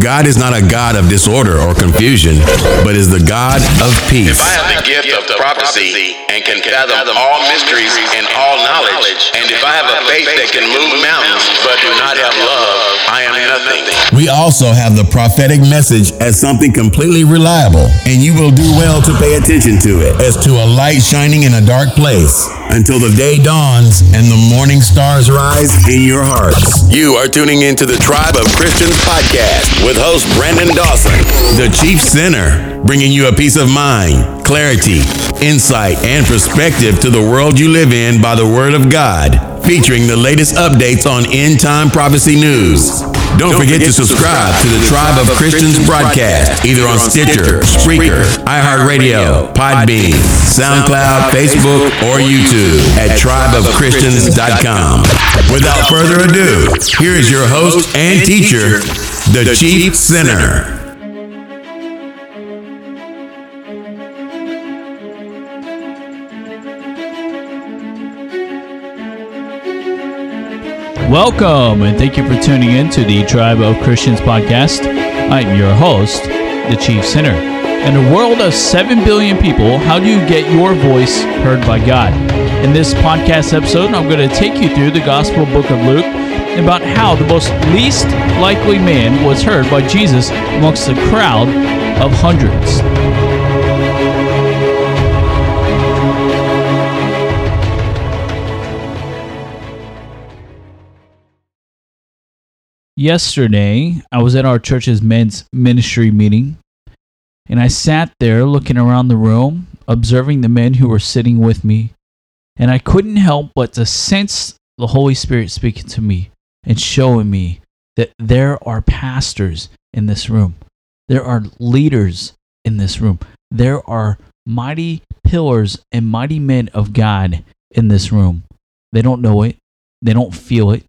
God is not a God of disorder or confusion, but is the God of peace. If I have the gift of prophecy and can fathom all mysteries and all knowledge, and if I have a faith that can move mountains but do not have love, I am nothing. We also have the prophetic message as something completely reliable, and you will do well to pay attention to it as to a light shining in a dark place until the day dawns and the morning stars rise in your hearts. You are tuning into the Tribe of Christians podcast with host Brandon Dawson, the chief sinner, bringing you a peace of mind, clarity, insight, and perspective to the world you live in by the Word of God, featuring the latest updates on end time prophecy news. Don't, forget, to subscribe to the Tribe of Christians broadcast, either on Stitcher, Spreaker, iHeartRadio, Podbean, SoundCloud, Facebook, or YouTube at tribeofchristians.com. Without further ado, here is your host and teacher, the Chief Sinner. Welcome and thank you for tuning in to the Tribe of Christians podcast. I'm your host, the Chief Sinner. In a world of 7 billion people, how do you get your voice heard by God? In this podcast episode, I'm going to take you through the Gospel book of Luke about how the most least likely man was heard by Jesus amongst a crowd of hundreds. Yesterday, I was at our church's men's ministry meeting, and I sat there looking around the room, observing the men who were sitting with me, and I couldn't help but to sense the Holy Spirit speaking to me and showing me that there are pastors in this room. There are leaders in this room. There are mighty pillars and mighty men of God in this room. They don't know it, they don't feel it,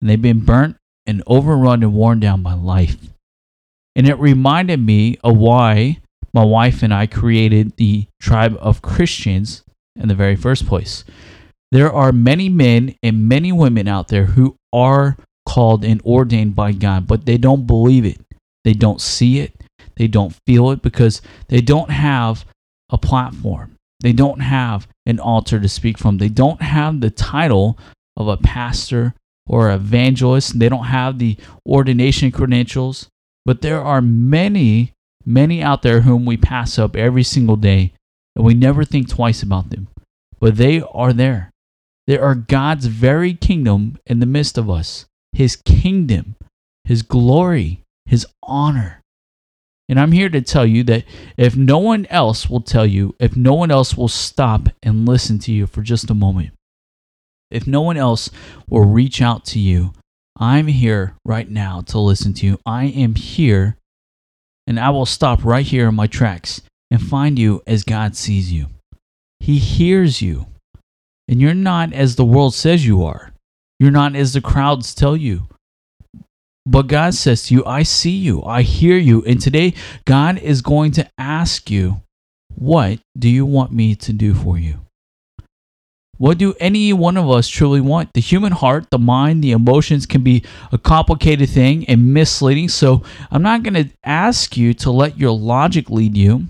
and they've been burnt and overrun and worn down by life. And it reminded me of why my wife and I created the tribe of Christians in the very first place. There are many men and many women out there who are called and ordained by God, but they don't believe it. They don't see it. They don't feel it because they don't have a platform. They don't have an altar to speak from. They don't have the title of a pastor or evangelist. They don't have the ordination credentials. But there are many, many out there whom we pass up every single day and we never think twice about them. But they are there. They are God's very kingdom in the midst of us. His kingdom, His glory, His honor. And I'm here to tell you that if no one else will tell you, if no one else will stop and listen to you for just a moment, if no one else will reach out to you, I'm here right now to listen to you. I am here and I will stop right here in my tracks and find you as God sees you. He hears you. And you're not as the world says you are. You're not as the crowds tell you. But God says to you, I see you, I hear you. And today, God is going to ask you, What do you want me to do for you? What do any one of us truly want? The human heart, the mind, the emotions can be a complicated thing and misleading. So I'm not going to ask you to let your logic lead you.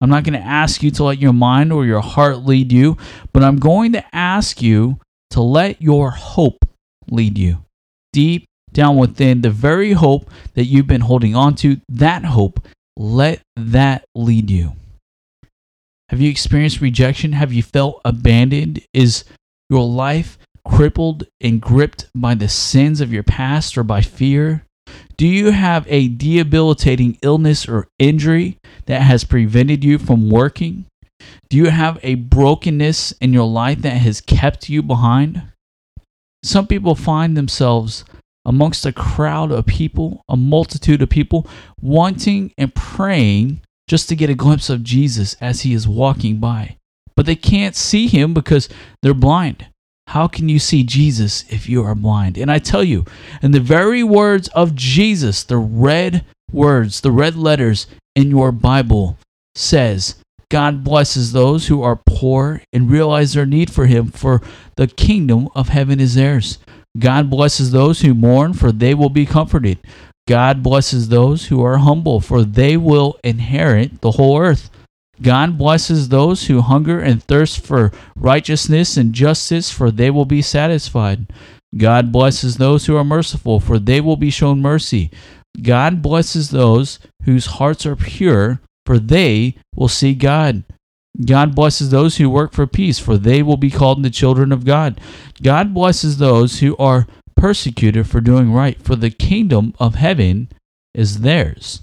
I'm not going to ask you to let your mind or your heart lead you, but I'm going to ask you to let your hope lead you deep down within the very hope that you've been holding on to. That hope, let that lead you. Have you experienced rejection? Have you felt abandoned? Is your life crippled and gripped by the sins of your past or by fear? Do you have a debilitating illness or injury that has prevented you from working? Do you have a brokenness in your life that has kept you behind? Some people find themselves amongst a crowd of people, a multitude of people, wanting and praying just to get a glimpse of Jesus as he is walking by. But they can't see him because they're blind. How can you see Jesus if you are blind? And I tell you, in the very words of Jesus, the red words, the red letters in your Bible says, God blesses those who are poor and realize their need for him, for the kingdom of heaven is theirs. God blesses those who mourn, for they will be comforted. God blesses those who are humble, for they will inherit the whole earth. God blesses those who hunger and thirst for righteousness and justice, for they will be satisfied. God blesses those who are merciful, for they will be shown mercy. God blesses those whose hearts are pure, for they will see God. God blesses those who work for peace, for they will be called the children of God. God blesses those who are persecuted for doing right, for the kingdom of heaven is theirs.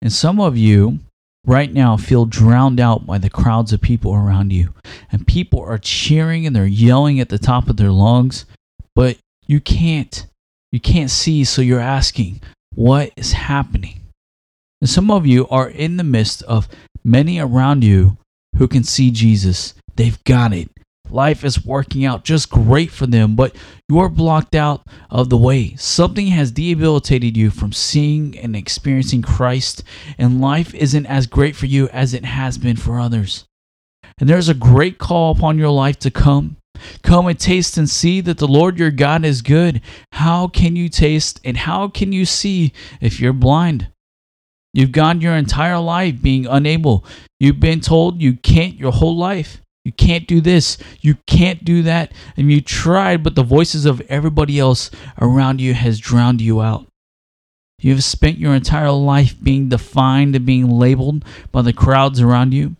And some of you right now feel drowned out by the crowds of people around you. And people are cheering and they're yelling at the top of their lungs, but you can't. You can't see, so you're asking, what is happening? And some of you are in the midst of many around you who can see Jesus. They've got it. Life is working out just great for them, but you're blocked out of the way. Something has debilitated you from seeing and experiencing Christ, and life isn't as great for you as it has been for others. And there's a great call upon your life to come. Come and taste and see that the Lord your God is good. How can you taste and how can you see if you're blind? You've gone your entire life being unable. You've been told you can't your whole life. You can't do this. You can't do that. And you tried, but the voices of everybody else around you has drowned you out. You have spent your entire life being defined and being labeled by the crowds around you.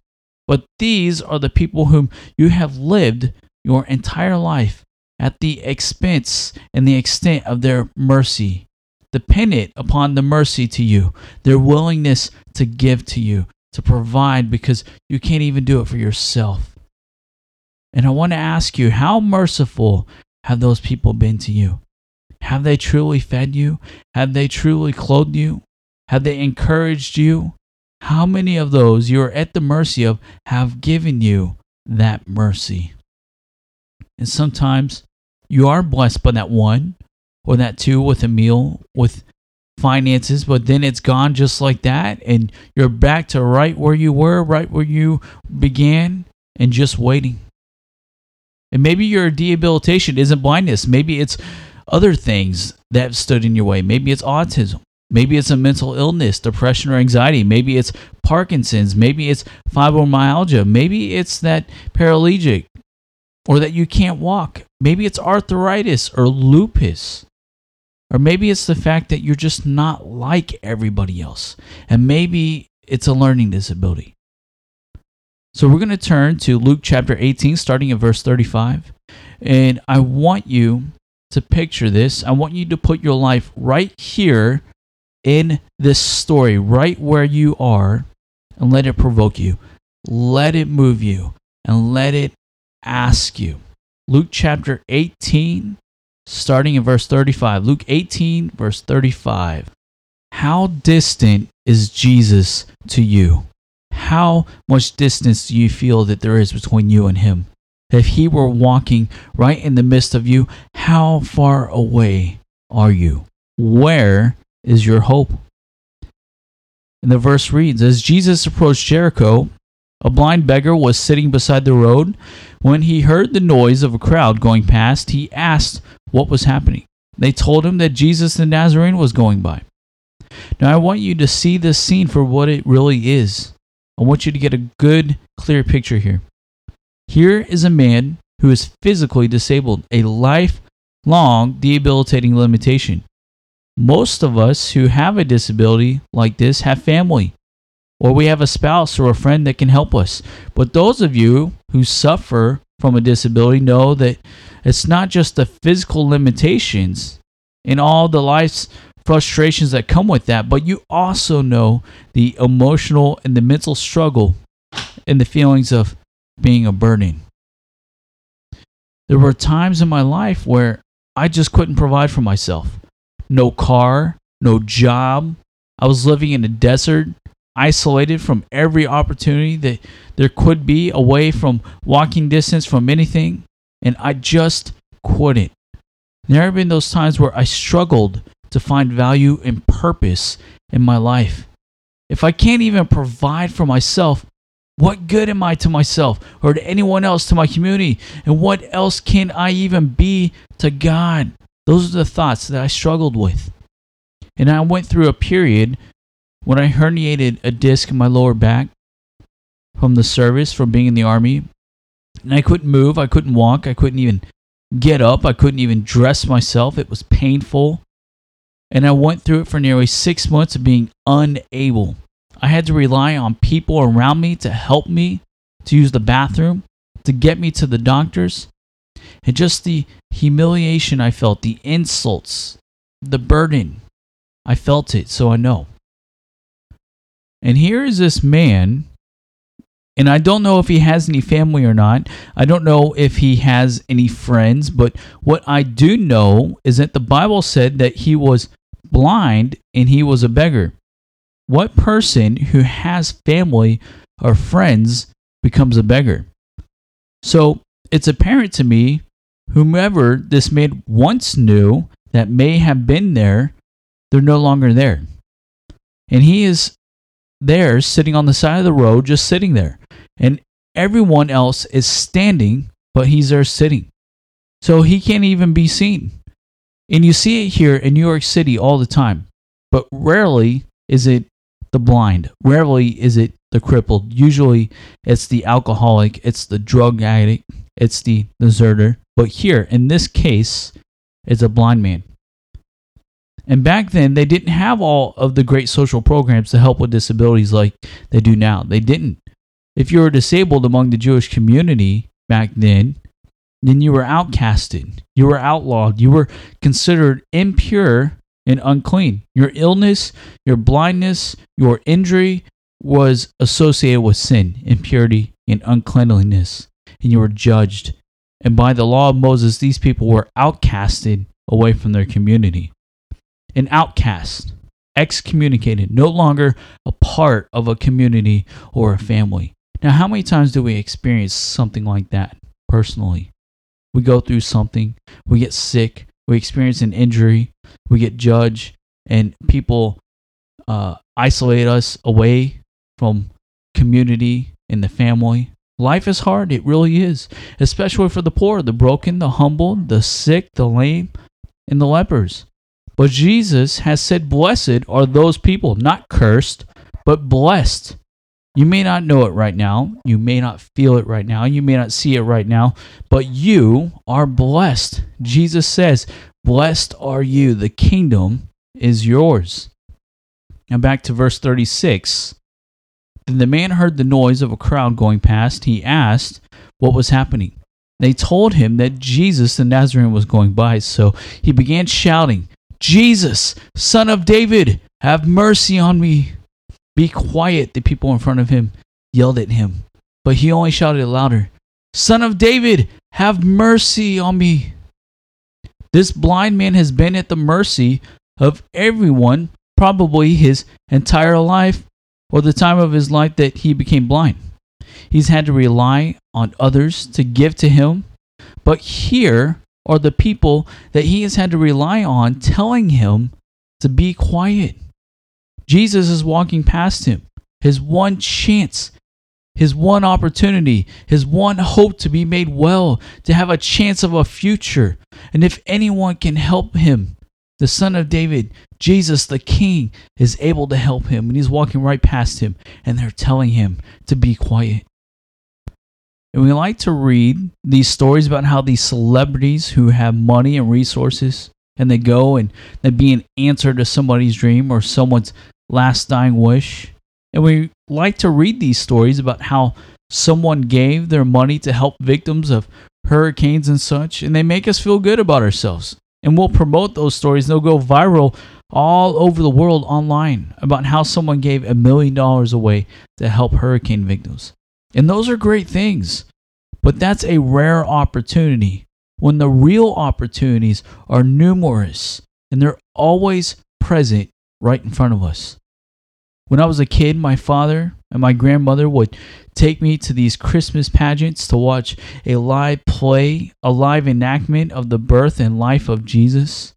But these are the people whom you have lived your entire life at the expense and the extent of their mercy, dependent upon the mercy to you, their willingness to give to you, to provide because you can't even do it for yourself. And I want to ask you, how merciful have those people been to you? Have they truly fed you? Have they truly clothed you? Have they encouraged you? How many of those you are at the mercy of have given you that mercy? And sometimes you are blessed by that one or that two with a meal, with finances, but then it's gone just like that. And you're back to right where you were, right where you began, and just waiting. And maybe your debilitation isn't blindness. Maybe it's other things that have stood in your way. Maybe it's autism. Maybe it's a mental illness, depression, or anxiety. Maybe it's Parkinson's. Maybe it's fibromyalgia. Maybe it's that paralytic or that you can't walk. Maybe it's arthritis or lupus. Or maybe it's the fact that you're just not like everybody else. And maybe it's a learning disability. So we're going to turn to Luke chapter 18, starting at verse 35. And I want you to picture this. I want you to put your life right here in this story, right where you are, and let it provoke you. Let it move you, and let it ask you. Luke chapter 18, starting in verse 35. Luke 18, verse 35. How distant is Jesus to you? How much distance do you feel that there is between you and him? If he were walking right in the midst of you, how far away are you? Where is your hope? And the verse reads As Jesus approached Jericho, a blind beggar was sitting beside the road. When he heard the noise of a crowd going past, he asked what was happening. They told him that Jesus the Nazarene was going by. Now, I want you to see this scene for what it really is. I want you to get a good, clear picture here. Here is a man who is physically disabled, a lifelong debilitating limitation. Most of us who have a disability like this have family, or we have a spouse or a friend that can help us. But those of you who suffer from a disability know that it's not just the physical limitations in all the life's frustrations that come with that, but you also know the emotional and the mental struggle and the feelings of being a burden. There were times in my life where I just couldn't provide for myself. No car, no job. I was living in a desert, isolated from every opportunity that there could be away from walking distance from anything, and I just couldn't. There have been those times where I struggled to find value and purpose in my life. If I can't even provide for myself, what good am I to myself or to anyone else, to my community? And what else can I even be to God? Those are the thoughts that I struggled with. And I went through a period when I herniated a disc in my lower back from the service, from being in the army. And I couldn't move, I couldn't walk, I couldn't even get up, I couldn't even dress myself. It was painful. And I went through it for nearly six months of being unable. I had to rely on people around me to help me to use the bathroom, to get me to the doctors. And just the humiliation I felt, the insults, the burden, I felt it, so I know. And here is this man, and I don't know if he has any family or not. I don't know if he has any friends, but what I do know is that the Bible said that he was blind and he was a beggar. What person who has family or friends becomes a beggar? So it's apparent to me, whomever this man once knew that may have been there, they're no longer there. And he is there sitting on the side of the road, just sitting there. And everyone else is standing, but he's there sitting. So he can't even be seen. And you see it here in New York City all the time. But rarely is it the blind. Rarely is it the crippled. Usually it's the alcoholic, it's the drug addict, it's the deserter. But here, in this case, it's a blind man. And back then, they didn't have all of the great social programs to help with disabilities like they do now. They didn't. If you were disabled among the Jewish community back then, then you were outcasted. You were outlawed. You were considered impure and unclean. Your illness, your blindness, your injury was associated with sin, impurity, and uncleanliness. And you were judged. And by the law of Moses, these people were outcasted away from their community an outcast, excommunicated, no longer a part of a community or a family. Now, how many times do we experience something like that personally? We go through something, we get sick, we experience an injury, we get judged, and people uh, isolate us away from community and the family. Life is hard, it really is, especially for the poor, the broken, the humble, the sick, the lame, and the lepers. But Jesus has said, Blessed are those people, not cursed, but blessed. You may not know it right now. You may not feel it right now. You may not see it right now, but you are blessed. Jesus says, Blessed are you. The kingdom is yours. Now back to verse 36. Then the man heard the noise of a crowd going past. He asked what was happening. They told him that Jesus the Nazarene was going by, so he began shouting, Jesus, son of David, have mercy on me. Be quiet, the people in front of him yelled at him. But he only shouted louder, Son of David, have mercy on me. This blind man has been at the mercy of everyone, probably his entire life or the time of his life that he became blind. He's had to rely on others to give to him. But here, are the people that he has had to rely on telling him to be quiet. Jesus is walking past him. His one chance, his one opportunity, his one hope to be made well, to have a chance of a future. And if anyone can help him, the son of David, Jesus the King, is able to help him. And he's walking right past him, and they're telling him to be quiet. And we like to read these stories about how these celebrities who have money and resources and they go and they be an answer to somebody's dream or someone's last dying wish. And we like to read these stories about how someone gave their money to help victims of hurricanes and such, and they make us feel good about ourselves. And we'll promote those stories. They'll go viral all over the world online about how someone gave a million dollars away to help hurricane victims. And those are great things. But that's a rare opportunity when the real opportunities are numerous and they're always present right in front of us. When I was a kid, my father and my grandmother would take me to these Christmas pageants to watch a live play, a live enactment of the birth and life of Jesus.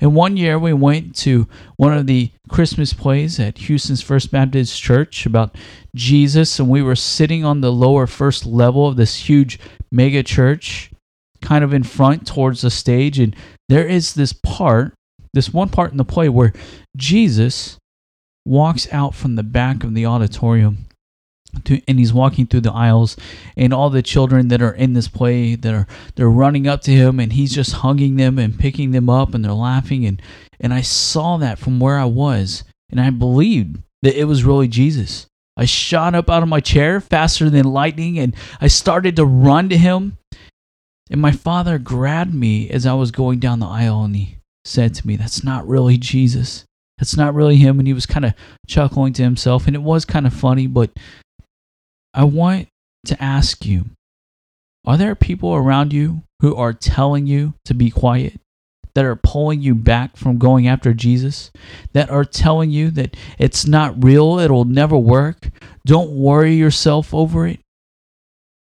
And one year we went to one of the Christmas plays at Houston's First Baptist Church about Jesus, and we were sitting on the lower first level of this huge mega church, kind of in front towards the stage. And there is this part this one part in the play where Jesus walks out from the back of the auditorium to, and he's walking through the aisles and all the children that are in this play that are they're running up to him and he's just hugging them and picking them up and they're laughing and and I saw that from where I was and I believed that it was really Jesus. I shot up out of my chair faster than lightning and I started to run to him and my father grabbed me as I was going down the aisle and he said to me, That's not really Jesus. That's not really him. And he was kind of chuckling to himself. And it was kind of funny, but I want to ask you are there people around you who are telling you to be quiet? That are pulling you back from going after Jesus, that are telling you that it's not real, it'll never work. Don't worry yourself over it.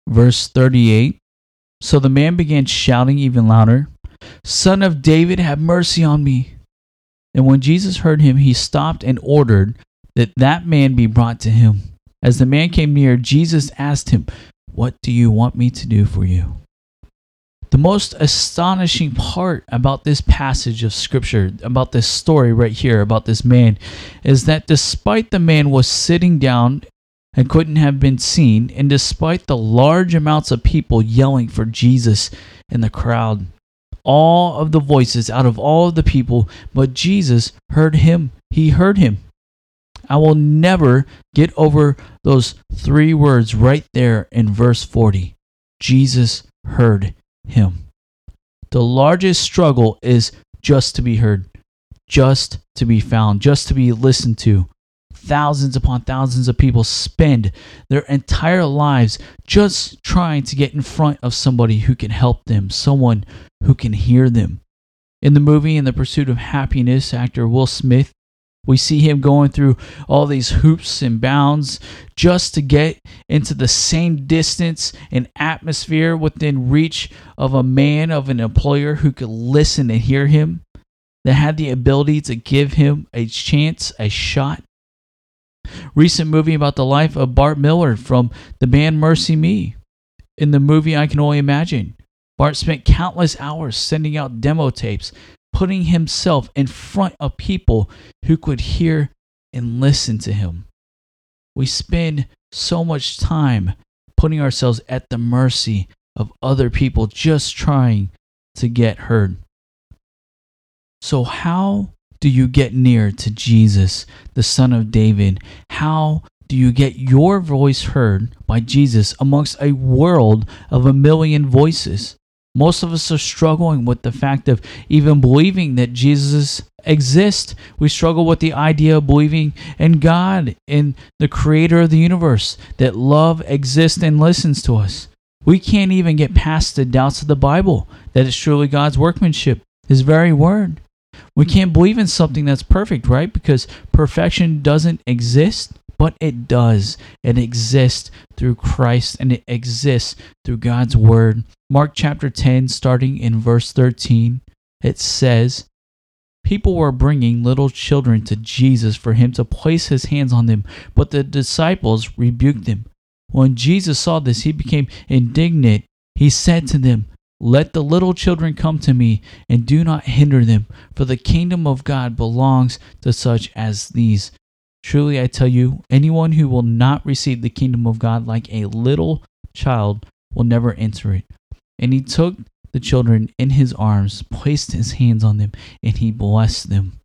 Verse 38 So the man began shouting even louder, Son of David, have mercy on me. And when Jesus heard him, he stopped and ordered that that man be brought to him. As the man came near, Jesus asked him, What do you want me to do for you? The most astonishing part about this passage of scripture, about this story right here, about this man, is that despite the man was sitting down and couldn't have been seen, and despite the large amounts of people yelling for Jesus in the crowd, all of the voices out of all of the people, but Jesus heard him. He heard him. I will never get over those three words right there in verse 40. Jesus heard him. The largest struggle is just to be heard, just to be found, just to be listened to. Thousands upon thousands of people spend their entire lives just trying to get in front of somebody who can help them, someone who can hear them. In the movie In the Pursuit of Happiness, actor Will Smith we see him going through all these hoops and bounds just to get into the same distance and atmosphere within reach of a man, of an employer who could listen and hear him, that had the ability to give him a chance, a shot. Recent movie about the life of Bart Millard from the band Mercy Me. In the movie, I Can Only Imagine, Bart spent countless hours sending out demo tapes putting himself in front of people who could hear and listen to him. We spend so much time putting ourselves at the mercy of other people just trying to get heard. So, how do you get near to Jesus, the Son of David? How do you get your voice heard by Jesus amongst a world of a million voices? Most of us are struggling with the fact of even believing that Jesus exists. We struggle with the idea of believing in God, in the creator of the universe, that love exists and listens to us. We can't even get past the doubts of the Bible that it's truly God's workmanship, His very word. We hmm. can't believe in something that's perfect, right? Because perfection doesn't exist but it does. It exists through Christ and it exists through God's Word. Mark chapter 10, starting in verse 13, it says, People were bringing little children to Jesus for him to place his hands on them, but the disciples rebuked them. When Jesus saw this, he became indignant. He said to them, Let the little children come to me, and do not hinder them, for the kingdom of God belongs to such as these. Truly, I tell you, anyone who will not receive the kingdom of God like a little child will never enter it. And he took the children in his arms, placed his hands on them, and he blessed them.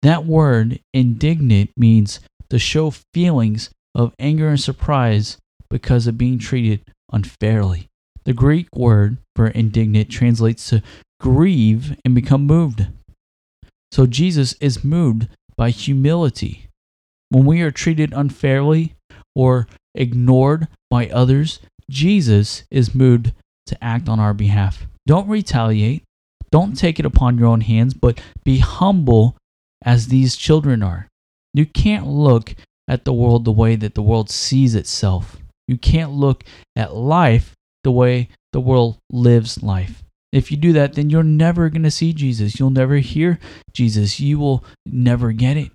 That word, indignant, means to show feelings of anger and surprise because of being treated unfairly. The Greek word for indignant translates to grieve and become moved. So Jesus is moved by humility. When we are treated unfairly or ignored by others, Jesus is moved to act on our behalf. Don't retaliate. Don't take it upon your own hands, but be humble as these children are. You can't look at the world the way that the world sees itself. You can't look at life the way the world lives life. If you do that, then you're never going to see Jesus. You'll never hear Jesus. You will never get it.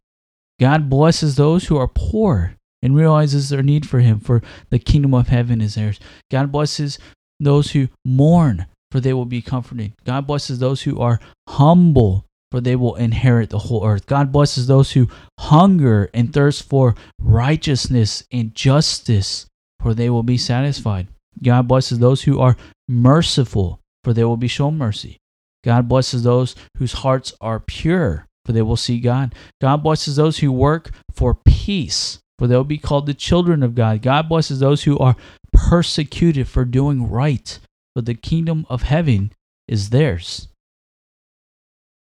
God blesses those who are poor and realizes their need for him, for the kingdom of heaven is theirs. God blesses those who mourn, for they will be comforted. God blesses those who are humble, for they will inherit the whole earth. God blesses those who hunger and thirst for righteousness and justice, for they will be satisfied. God blesses those who are merciful, for they will be shown mercy. God blesses those whose hearts are pure, for they will see God. God blesses those who work for peace, for they will be called the children of God. God blesses those who are persecuted for doing right, for the kingdom of heaven is theirs.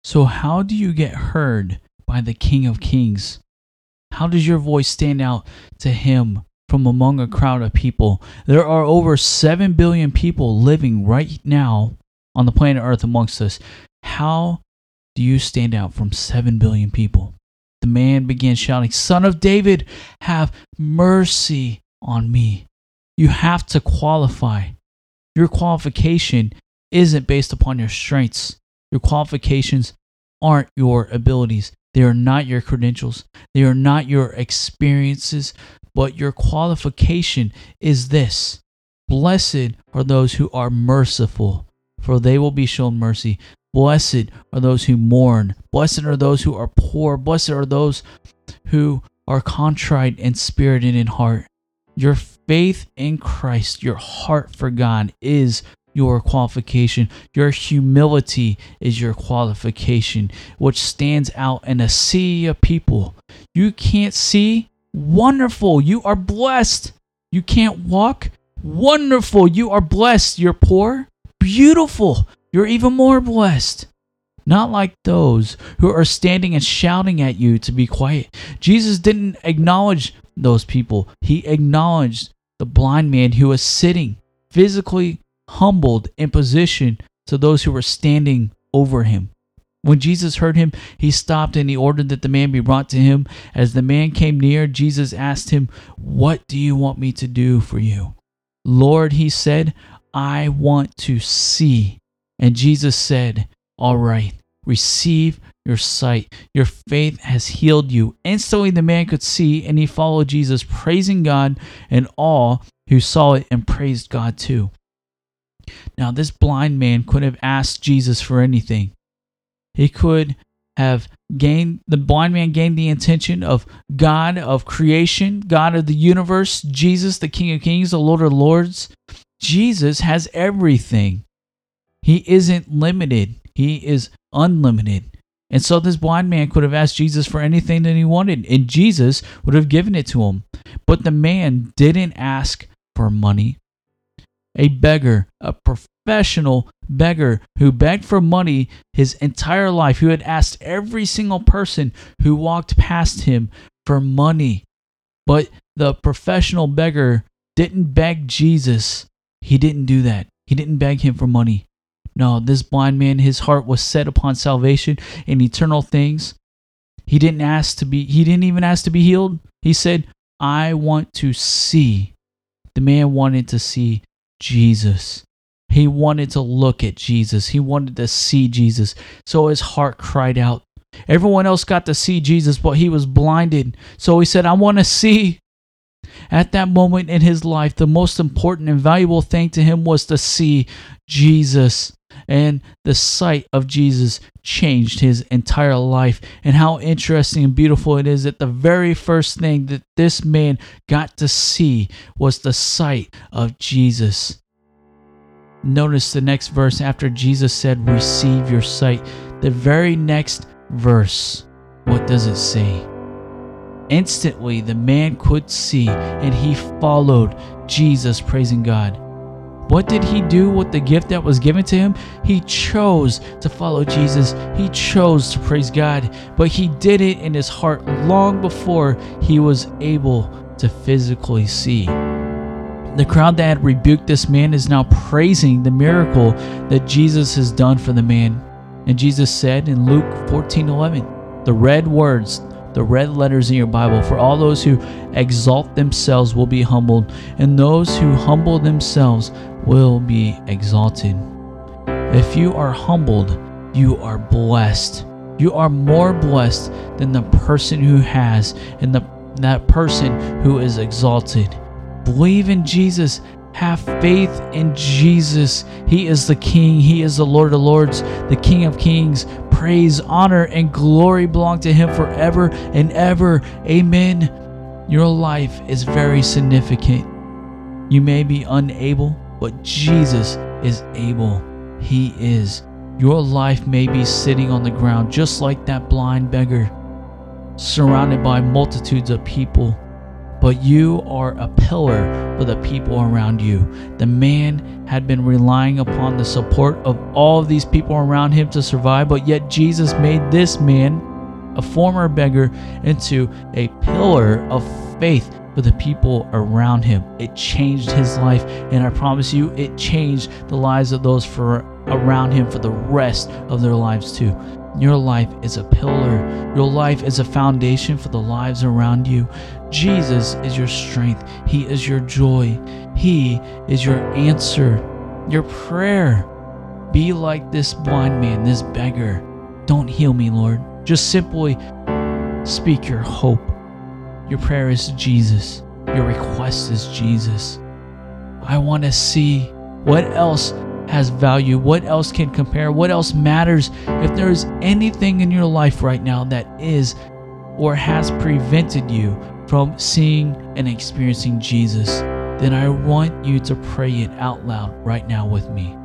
So, how do you get heard by the King of Kings? How does your voice stand out to him from among a crowd of people? There are over 7 billion people living right now on the planet Earth amongst us. How do you stand out from 7 billion people? The man began shouting, Son of David, have mercy on me. You have to qualify. Your qualification isn't based upon your strengths. Your qualifications aren't your abilities. They are not your credentials. They are not your experiences. But your qualification is this Blessed are those who are merciful, for they will be shown mercy. Blessed are those who mourn. Blessed are those who are poor. Blessed are those who are contrite in spirit and in heart. Your faith in Christ, your heart for God is your qualification. Your humility is your qualification, which stands out in a sea of people. You can't see? Wonderful. You are blessed. You can't walk? Wonderful. You are blessed. You're poor? Beautiful. You're even more blessed. Not like those who are standing and shouting at you to be quiet. Jesus didn't acknowledge those people, he acknowledged the blind man who was sitting physically humbled in position to those who were standing over him. When Jesus heard him, he stopped and he ordered that the man be brought to him. As the man came near, Jesus asked him, What do you want me to do for you? Lord, he said, I want to see. And Jesus said, All right, receive your sight. Your faith has healed you. Instantly, the man could see, and he followed Jesus, praising God, and all who saw it and praised God too. Now, this blind man could have asked Jesus for anything. He could have gained, the blind man gained the attention of God of creation, God of the universe, Jesus, the King of Kings, the Lord of Lords. Jesus has everything. He isn't limited, He is unlimited. And so this blind man could have asked Jesus for anything that he wanted, and Jesus would have given it to him. But the man didn't ask for money a beggar, a professional beggar who begged for money his entire life, who had asked every single person who walked past him for money. But the professional beggar didn't beg Jesus. He didn't do that. He didn't beg him for money. No, this blind man, his heart was set upon salvation and eternal things. He didn't ask to be he didn't even ask to be healed. He said, "I want to see." The man wanted to see Jesus. He wanted to look at Jesus. He wanted to see Jesus. So his heart cried out. Everyone else got to see Jesus, but he was blinded. So he said, I want to see. At that moment in his life, the most important and valuable thing to him was to see Jesus. And the sight of Jesus changed his entire life. And how interesting and beautiful it is that the very first thing that this man got to see was the sight of Jesus. Notice the next verse after Jesus said, Receive your sight. The very next verse, what does it say? Instantly, the man could see, and he followed Jesus, praising God. What did he do with the gift that was given to him? He chose to follow Jesus. He chose to praise God, but he did it in his heart long before he was able to physically see. The crowd that had rebuked this man is now praising the miracle that Jesus has done for the man. And Jesus said in Luke 14 11, the red words, the red letters in your Bible. For all those who exalt themselves will be humbled, and those who humble themselves will be exalted. If you are humbled, you are blessed. You are more blessed than the person who has and the, that person who is exalted. Believe in Jesus Have faith in Jesus. He is the King. He is the Lord of Lords, the King of Kings. Praise, honor, and glory belong to Him forever and ever. Amen. Your life is very significant. You may be unable, but Jesus is able. He is. Your life may be sitting on the ground just like that blind beggar, surrounded by multitudes of people but you are a pillar for the people around you. The man had been relying upon the support of all of these people around him to survive, but yet Jesus made this man, a former beggar, into a pillar of faith for the people around him. It changed his life, and I promise you, it changed the lives of those for around him for the rest of their lives too. Your life is a pillar. Your life is a foundation for the lives around you. Jesus is your strength. He is your joy. He is your answer, your prayer. Be like this blind man, this beggar. Don't heal me, Lord. Just simply speak your hope. Your prayer is Jesus. Your request is Jesus. I want to see what else has value? What else can compare? What else matters? If there is anything in your life right now that is or has prevented you from seeing and experiencing Jesus, then I want you to pray it out loud right now with me.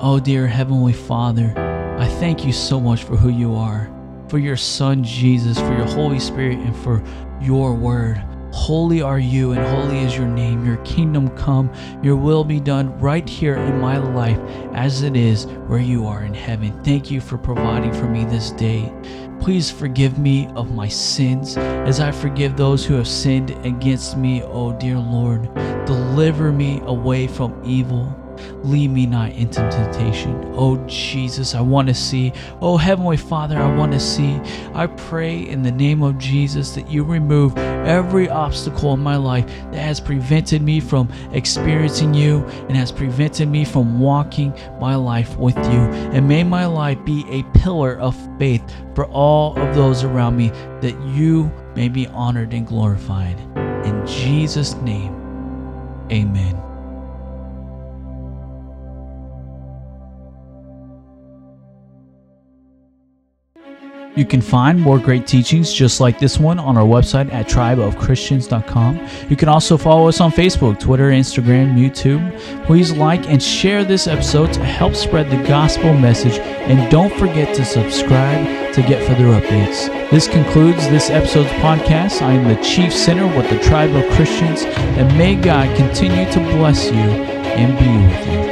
Oh, dear Heavenly Father, I thank you so much for who you are, for your Son Jesus, for your Holy Spirit, and for your word. Holy are you, and holy is your name. Your kingdom come, your will be done right here in my life as it is where you are in heaven. Thank you for providing for me this day. Please forgive me of my sins as I forgive those who have sinned against me, O dear Lord. Deliver me away from evil. Lead me not into temptation. Oh Jesus, I want to see. Oh Heavenly Father, I want to see. I pray in the name of Jesus that you remove every obstacle in my life that has prevented me from experiencing you and has prevented me from walking my life with you. And may my life be a pillar of faith for all of those around me that you may be honored and glorified. In Jesus' name, amen. You can find more great teachings just like this one on our website at tribeofchristians.com. You can also follow us on Facebook, Twitter, Instagram, YouTube. Please like and share this episode to help spread the gospel message. And don't forget to subscribe to get further updates. This concludes this episode's podcast. I am the Chief Sinner with the Tribe of Christians, and may God continue to bless you and be with you.